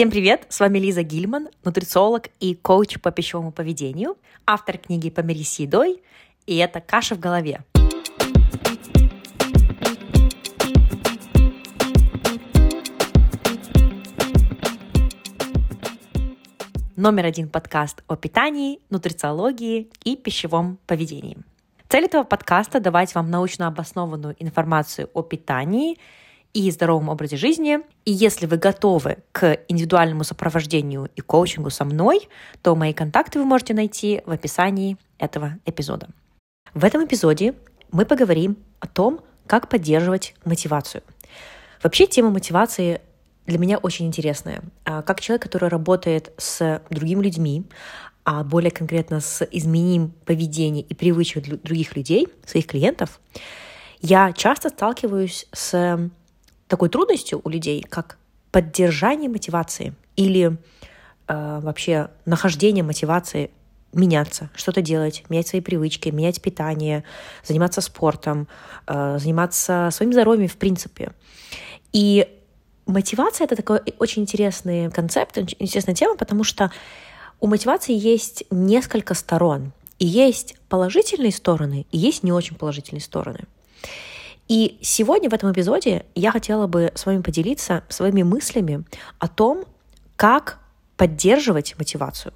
Всем привет! С вами Лиза Гильман, нутрициолог и коуч по пищевому поведению, автор книги «Помирись с едой», и это «Каша в голове». Номер один подкаст о питании, нутрициологии и пищевом поведении. Цель этого подкаста – давать вам научно обоснованную информацию о питании – и здоровом образе жизни. И если вы готовы к индивидуальному сопровождению и коучингу со мной, то мои контакты вы можете найти в описании этого эпизода. В этом эпизоде мы поговорим о том, как поддерживать мотивацию. Вообще тема мотивации для меня очень интересная. А, как человек, который работает с другими людьми, а более конкретно с изменением поведения и привычек других людей, своих клиентов, я часто сталкиваюсь с такой трудностью у людей, как поддержание мотивации или э, вообще нахождение мотивации меняться, что-то делать, менять свои привычки, менять питание, заниматься спортом, э, заниматься своим здоровьем в принципе. И мотивация — это такой очень интересный концепт, интересная тема, потому что у мотивации есть несколько сторон. И есть положительные стороны, и есть не очень положительные стороны. И сегодня в этом эпизоде я хотела бы с вами поделиться своими мыслями о том, как поддерживать мотивацию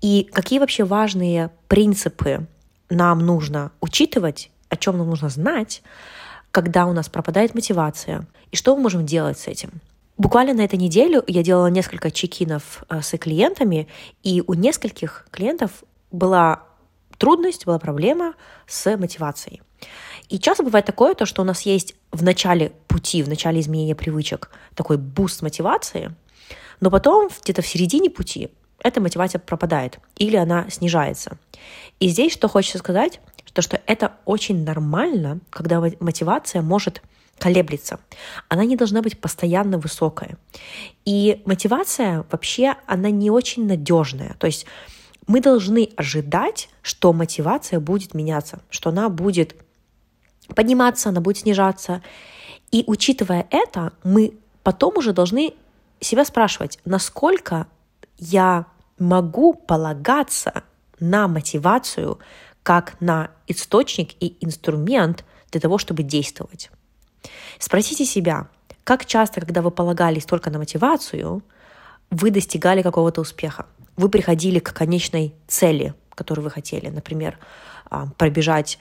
и какие вообще важные принципы нам нужно учитывать, о чем нам нужно знать, когда у нас пропадает мотивация, и что мы можем делать с этим. Буквально на этой неделе я делала несколько чекинов э, с клиентами, и у нескольких клиентов была трудность, была проблема с мотивацией. И часто бывает такое, то, что у нас есть в начале пути, в начале изменения привычек такой буст мотивации, но потом где-то в середине пути эта мотивация пропадает или она снижается. И здесь что хочется сказать, то, что это очень нормально, когда мотивация может колеблется. Она не должна быть постоянно высокая. И мотивация вообще, она не очень надежная. То есть мы должны ожидать, что мотивация будет меняться, что она будет подниматься, она будет снижаться. И учитывая это, мы потом уже должны себя спрашивать, насколько я могу полагаться на мотивацию как на источник и инструмент для того, чтобы действовать. Спросите себя, как часто, когда вы полагались только на мотивацию, вы достигали какого-то успеха? Вы приходили к конечной цели, которую вы хотели, например, а, пробежать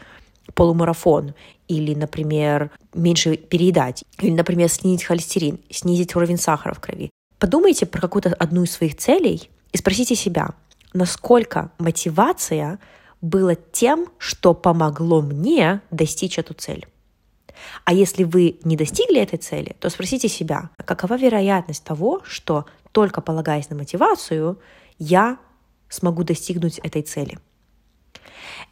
полумарафон, или, например, меньше переедать, или, например, снизить холестерин, снизить уровень сахара в крови. Подумайте про какую-то одну из своих целей и спросите себя, насколько мотивация была тем, что помогло мне достичь эту цель. А если вы не достигли этой цели, то спросите себя, какова вероятность того, что только полагаясь на мотивацию, я смогу достигнуть этой цели.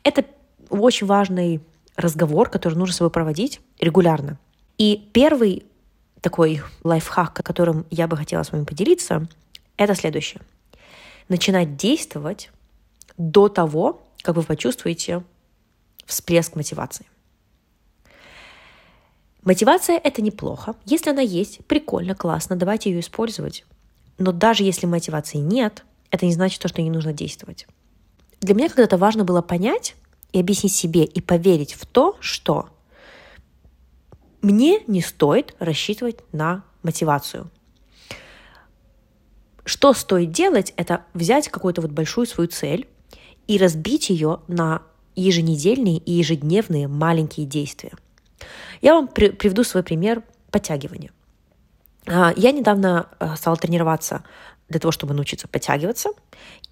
Это очень важный разговор, который нужно с собой проводить регулярно. И первый такой лайфхак, которым я бы хотела с вами поделиться, это следующее. Начинать действовать до того, как вы почувствуете всплеск мотивации. Мотивация — это неплохо. Если она есть, прикольно, классно, давайте ее использовать. Но даже если мотивации нет, это не значит, что не нужно действовать. Для меня когда-то важно было понять, и объяснить себе и поверить в то, что мне не стоит рассчитывать на мотивацию. Что стоит делать, это взять какую-то вот большую свою цель и разбить ее на еженедельные и ежедневные маленькие действия. Я вам при- приведу свой пример подтягивания. А, я недавно а, стала тренироваться для того, чтобы научиться подтягиваться,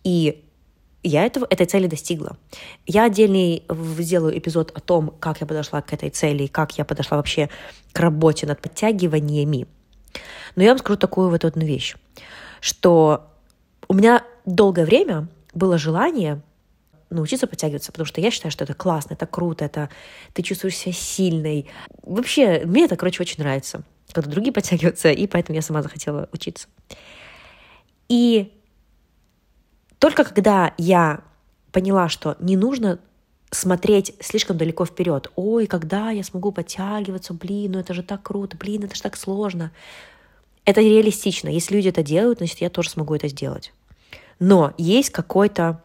и я этого, этой цели достигла. Я отдельный сделаю эпизод о том, как я подошла к этой цели, как я подошла вообще к работе над подтягиваниями. Но я вам скажу такую вот одну вещь, что у меня долгое время было желание научиться подтягиваться, потому что я считаю, что это классно, это круто, это ты чувствуешь себя сильной. Вообще, мне это, короче, очень нравится, когда другие подтягиваются, и поэтому я сама захотела учиться. И только когда я поняла, что не нужно смотреть слишком далеко вперед. Ой, когда я смогу подтягиваться, блин, ну это же так круто, блин, это же так сложно. Это реалистично. Если люди это делают, значит, я тоже смогу это сделать. Но есть какой-то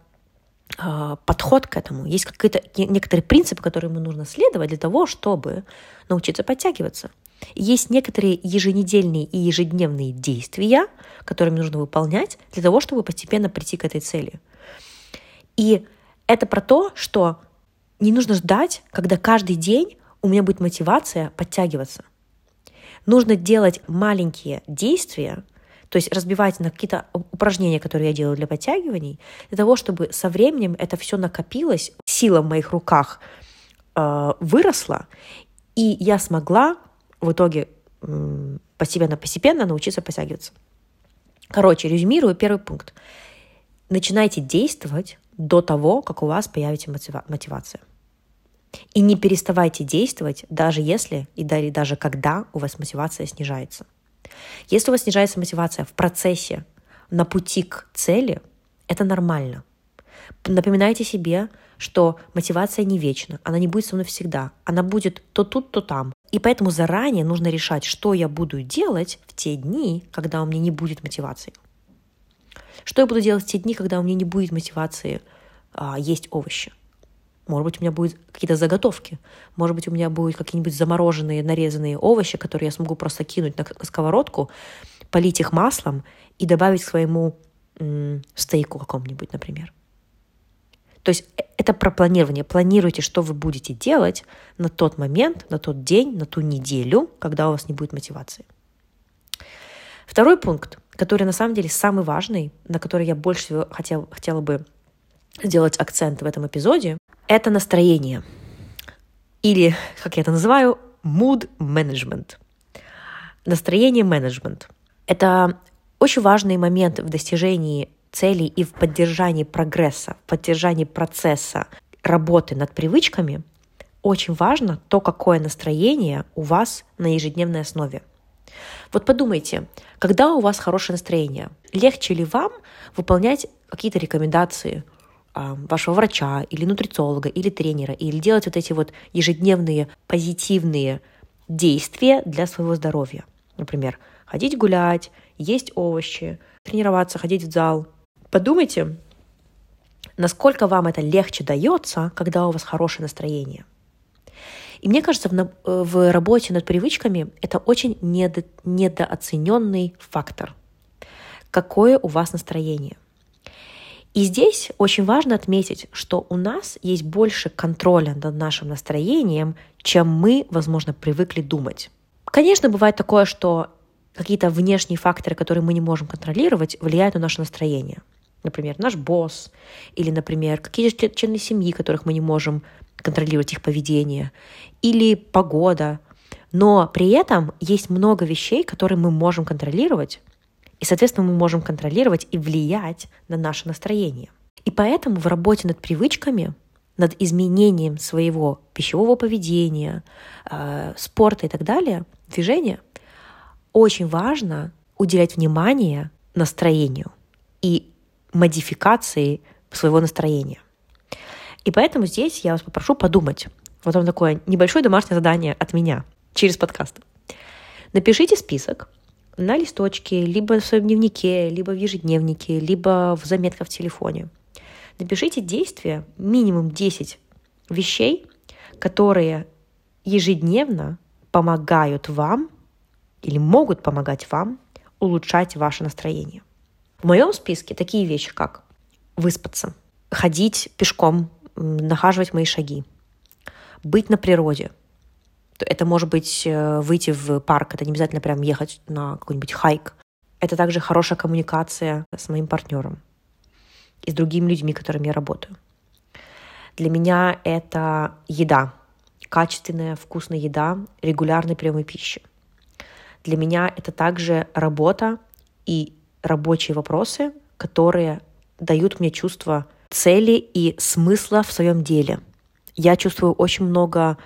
э, подход к этому, есть какие-то некоторые принципы, которым нужно следовать для того, чтобы научиться подтягиваться. Есть некоторые еженедельные и ежедневные действия, которые нужно выполнять для того, чтобы постепенно прийти к этой цели. И это про то, что не нужно ждать, когда каждый день у меня будет мотивация подтягиваться. Нужно делать маленькие действия, то есть разбивать на какие-то упражнения, которые я делаю для подтягиваний, для того, чтобы со временем это все накопилось, сила в моих руках э, выросла, и я смогла в итоге постепенно-постепенно научиться подтягиваться. Короче, резюмирую первый пункт. Начинайте действовать до того, как у вас появится мотивация. И не переставайте действовать, даже если и даже когда у вас мотивация снижается. Если у вас снижается мотивация в процессе, на пути к цели, это нормально. Напоминайте себе, что мотивация не вечна, она не будет со мной всегда, она будет то тут, то там. И поэтому заранее нужно решать, что я буду делать в те дни, когда у меня не будет мотивации. Что я буду делать в те дни, когда у меня не будет мотивации а, есть овощи? Может быть, у меня будут какие-то заготовки. Может быть, у меня будут какие-нибудь замороженные, нарезанные овощи, которые я смогу просто кинуть на сковородку, полить их маслом и добавить к своему м- стейку какому-нибудь, например. То есть это про планирование. Планируйте, что вы будете делать на тот момент, на тот день, на ту неделю, когда у вас не будет мотивации. Второй пункт, который на самом деле самый важный, на который я больше всего хотел, хотела бы сделать акцент в этом эпизоде, это настроение. Или, как я это называю, mood management. Настроение менеджмент. Это очень важный момент в достижении целей и в поддержании прогресса, в поддержании процесса работы над привычками. Очень важно то, какое настроение у вас на ежедневной основе. Вот подумайте, когда у вас хорошее настроение, легче ли вам выполнять какие-то рекомендации а, вашего врача или нутрициолога или тренера, или делать вот эти вот ежедневные позитивные действия для своего здоровья. Например, ходить гулять, есть овощи, тренироваться, ходить в зал. Подумайте, насколько вам это легче дается, когда у вас хорошее настроение. И мне кажется, в, в работе над привычками это очень недо, недооцененный фактор. Какое у вас настроение – и здесь очень важно отметить, что у нас есть больше контроля над нашим настроением, чем мы, возможно, привыкли думать. Конечно, бывает такое, что какие-то внешние факторы, которые мы не можем контролировать, влияют на наше настроение. Например, наш босс или, например, какие-то члены семьи, которых мы не можем контролировать их поведение, или погода. Но при этом есть много вещей, которые мы можем контролировать, и, соответственно, мы можем контролировать и влиять на наше настроение. И поэтому в работе над привычками, над изменением своего пищевого поведения, э, спорта и так далее, движения, очень важно уделять внимание настроению и модификации своего настроения. И поэтому здесь я вас попрошу подумать. Вот вам такое небольшое домашнее задание от меня через подкаст. Напишите список на листочке, либо в своем дневнике, либо в ежедневнике, либо в заметках в телефоне. Напишите действия, минимум 10 вещей, которые ежедневно помогают вам или могут помогать вам улучшать ваше настроение. В моем списке такие вещи, как выспаться, ходить пешком, нахаживать мои шаги, быть на природе, это может быть э, выйти в парк, это не обязательно прям ехать на какой-нибудь хайк. Это также хорошая коммуникация с моим партнером и с другими людьми, которыми я работаю. Для меня это еда, качественная, вкусная еда, регулярный прием пищи. Для меня это также работа и рабочие вопросы, которые дают мне чувство цели и смысла в своем деле. Я чувствую очень много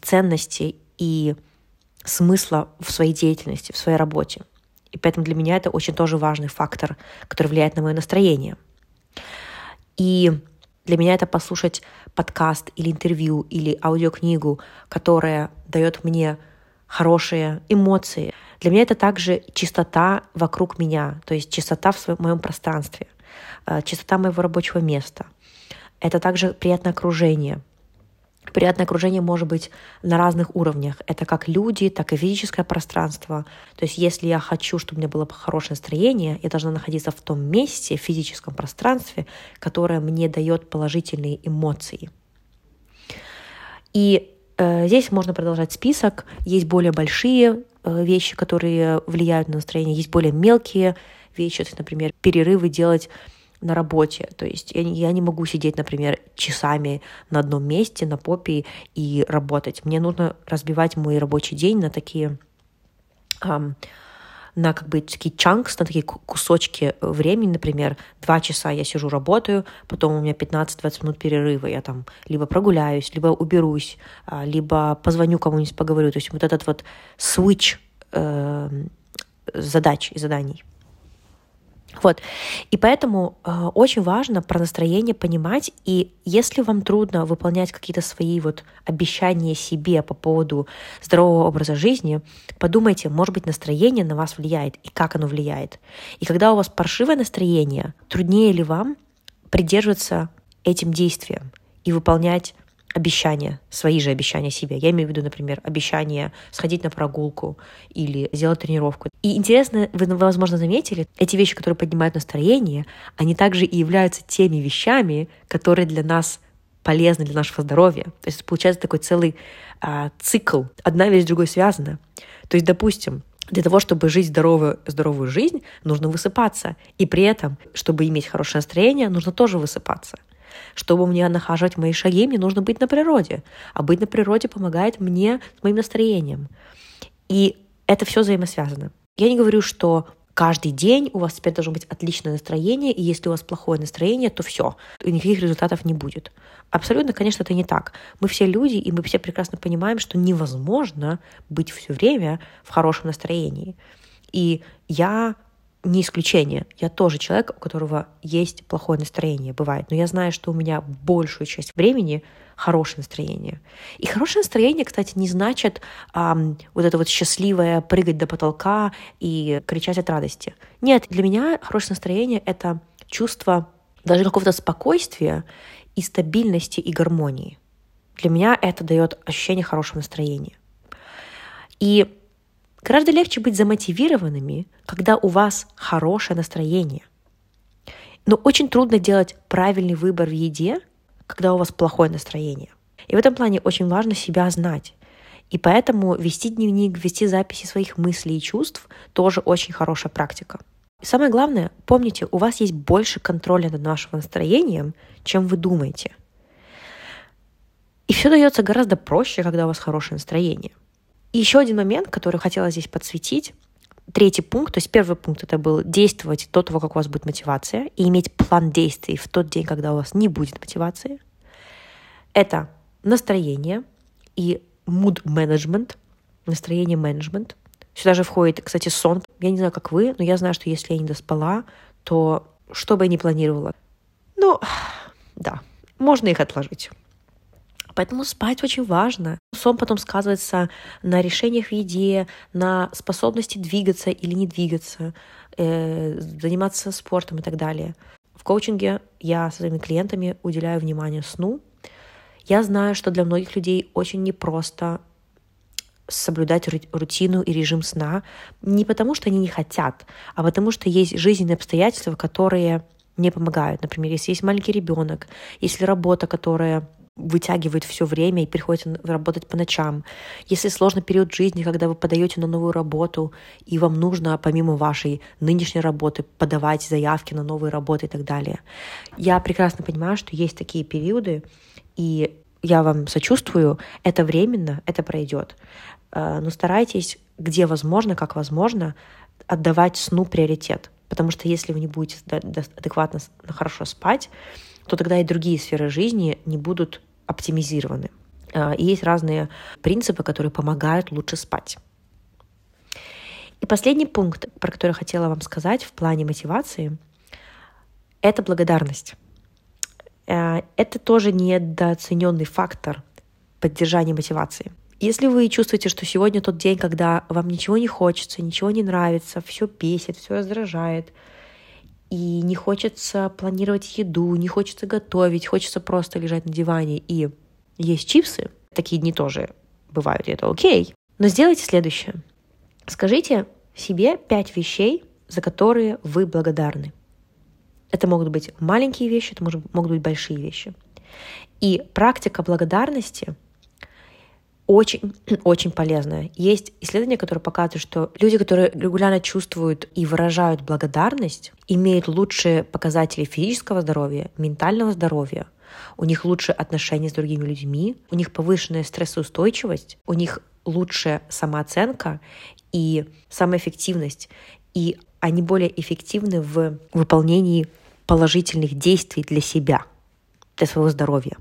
ценности и смысла в своей деятельности, в своей работе. И поэтому для меня это очень тоже важный фактор, который влияет на мое настроение. И для меня это послушать подкаст или интервью или аудиокнигу, которая дает мне хорошие эмоции. Для меня это также чистота вокруг меня, то есть чистота в своем, моем пространстве, э, чистота моего рабочего места. Это также приятное окружение. Приятное окружение может быть на разных уровнях. Это как люди, так и физическое пространство. То есть если я хочу, чтобы у меня было хорошее настроение, я должна находиться в том месте, в физическом пространстве, которое мне дает положительные эмоции. И э, здесь можно продолжать список. Есть более большие вещи, которые влияют на настроение, есть более мелкие вещи, то например, перерывы делать на работе. То есть я, я не могу сидеть, например, часами на одном месте, на попе и работать. Мне нужно разбивать мой рабочий день на такие эм, на как бы такие чанкс, на такие кусочки времени, например, два часа я сижу, работаю, потом у меня 15-20 минут перерыва, я там либо прогуляюсь, либо уберусь, а, либо позвоню кому-нибудь, поговорю. То есть вот этот вот switch э, задач и заданий. Вот. И поэтому э, очень важно про настроение понимать. И если вам трудно выполнять какие-то свои вот обещания себе по поводу здорового образа жизни, подумайте, может быть, настроение на вас влияет и как оно влияет. И когда у вас паршивое настроение, труднее ли вам придерживаться этим действием и выполнять обещания, свои же обещания себе. Я имею в виду, например, обещание сходить на прогулку или сделать тренировку. И интересно, вы, возможно, заметили, эти вещи, которые поднимают настроение, они также и являются теми вещами, которые для нас полезны для нашего здоровья. То есть получается такой целый а, цикл. Одна вещь с другой связана. То есть, допустим, для того, чтобы жить здоровую, здоровую жизнь, нужно высыпаться. И при этом, чтобы иметь хорошее настроение, нужно тоже высыпаться. Чтобы мне нахаживать мои шаги, мне нужно быть на природе. А быть на природе помогает мне с моим настроением. И это все взаимосвязано. Я не говорю, что каждый день у вас теперь должно быть отличное настроение, и если у вас плохое настроение, то все, никаких результатов не будет. Абсолютно, конечно, это не так. Мы все люди, и мы все прекрасно понимаем, что невозможно быть все время в хорошем настроении. И я не исключение. Я тоже человек, у которого есть плохое настроение, бывает. Но я знаю, что у меня большую часть времени хорошее настроение. И хорошее настроение, кстати, не значит эм, вот это вот счастливое прыгать до потолка и кричать от радости. Нет, для меня хорошее настроение — это чувство даже какого-то спокойствия и стабильности и гармонии. Для меня это дает ощущение хорошего настроения. И Гораздо легче быть замотивированными, когда у вас хорошее настроение. Но очень трудно делать правильный выбор в еде, когда у вас плохое настроение. И в этом плане очень важно себя знать. И поэтому вести дневник, вести записи своих мыслей и чувств тоже очень хорошая практика. И самое главное, помните, у вас есть больше контроля над вашим настроением, чем вы думаете. И все дается гораздо проще, когда у вас хорошее настроение. И еще один момент, который хотела здесь подсветить, третий пункт, то есть первый пункт это был действовать до того, как у вас будет мотивация, и иметь план действий в тот день, когда у вас не будет мотивации. Это настроение и mood management, настроение менеджмент. Сюда же входит, кстати, сон. Я не знаю, как вы, но я знаю, что если я не доспала, то что бы я ни планировала, ну, да, можно их отложить. Поэтому спать очень важно. Сон потом сказывается на решениях в еде, на способности двигаться или не двигаться, э, заниматься спортом и так далее. В коучинге я своими клиентами уделяю внимание сну. Я знаю, что для многих людей очень непросто соблюдать рутину и режим сна не потому, что они не хотят, а потому что есть жизненные обстоятельства, которые не помогают. Например, если есть маленький ребенок, если работа, которая вытягивает все время и приходится работать по ночам. Если сложный период жизни, когда вы подаете на новую работу, и вам нужно, помимо вашей нынешней работы, подавать заявки на новые работы и так далее. Я прекрасно понимаю, что есть такие периоды, и я вам сочувствую, это временно, это пройдет. Э, но старайтесь, где возможно, как возможно, отдавать сну приоритет. Потому что если вы не будете адекватно, хорошо спать, то тогда и другие сферы жизни не будут оптимизированы. А, и есть разные принципы, которые помогают лучше спать. И последний пункт, про который хотела вам сказать в плане мотивации, это благодарность. А, это тоже недооцененный фактор поддержания мотивации. Если вы чувствуете, что сегодня тот день, когда вам ничего не хочется, ничего не нравится, все бесит, все раздражает, и не хочется планировать еду, не хочется готовить, хочется просто лежать на диване и есть чипсы, такие дни тоже бывают, и это окей. Но сделайте следующее. Скажите себе пять вещей, за которые вы благодарны. Это могут быть маленькие вещи, это могут быть большие вещи. И практика благодарности очень-очень полезная. Есть исследования, которые показывают, что люди, которые регулярно чувствуют и выражают благодарность, имеют лучшие показатели физического здоровья, ментального здоровья, у них лучше отношения с другими людьми, у них повышенная стрессоустойчивость, у них лучшая самооценка и самоэффективность, и они более эффективны в выполнении положительных действий для себя, для своего здоровья.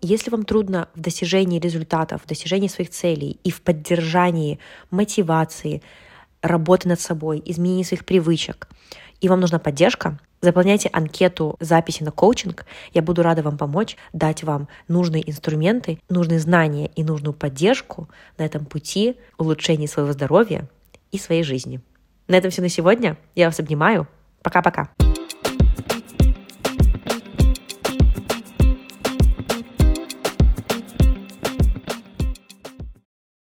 Если вам трудно в достижении результатов, в достижении своих целей и в поддержании мотивации, работы над собой, изменения своих привычек, и вам нужна поддержка, заполняйте анкету записи на коучинг. Я буду рада вам помочь, дать вам нужные инструменты, нужные знания и нужную поддержку на этом пути улучшения своего здоровья и своей жизни. На этом все на сегодня. Я вас обнимаю. Пока-пока.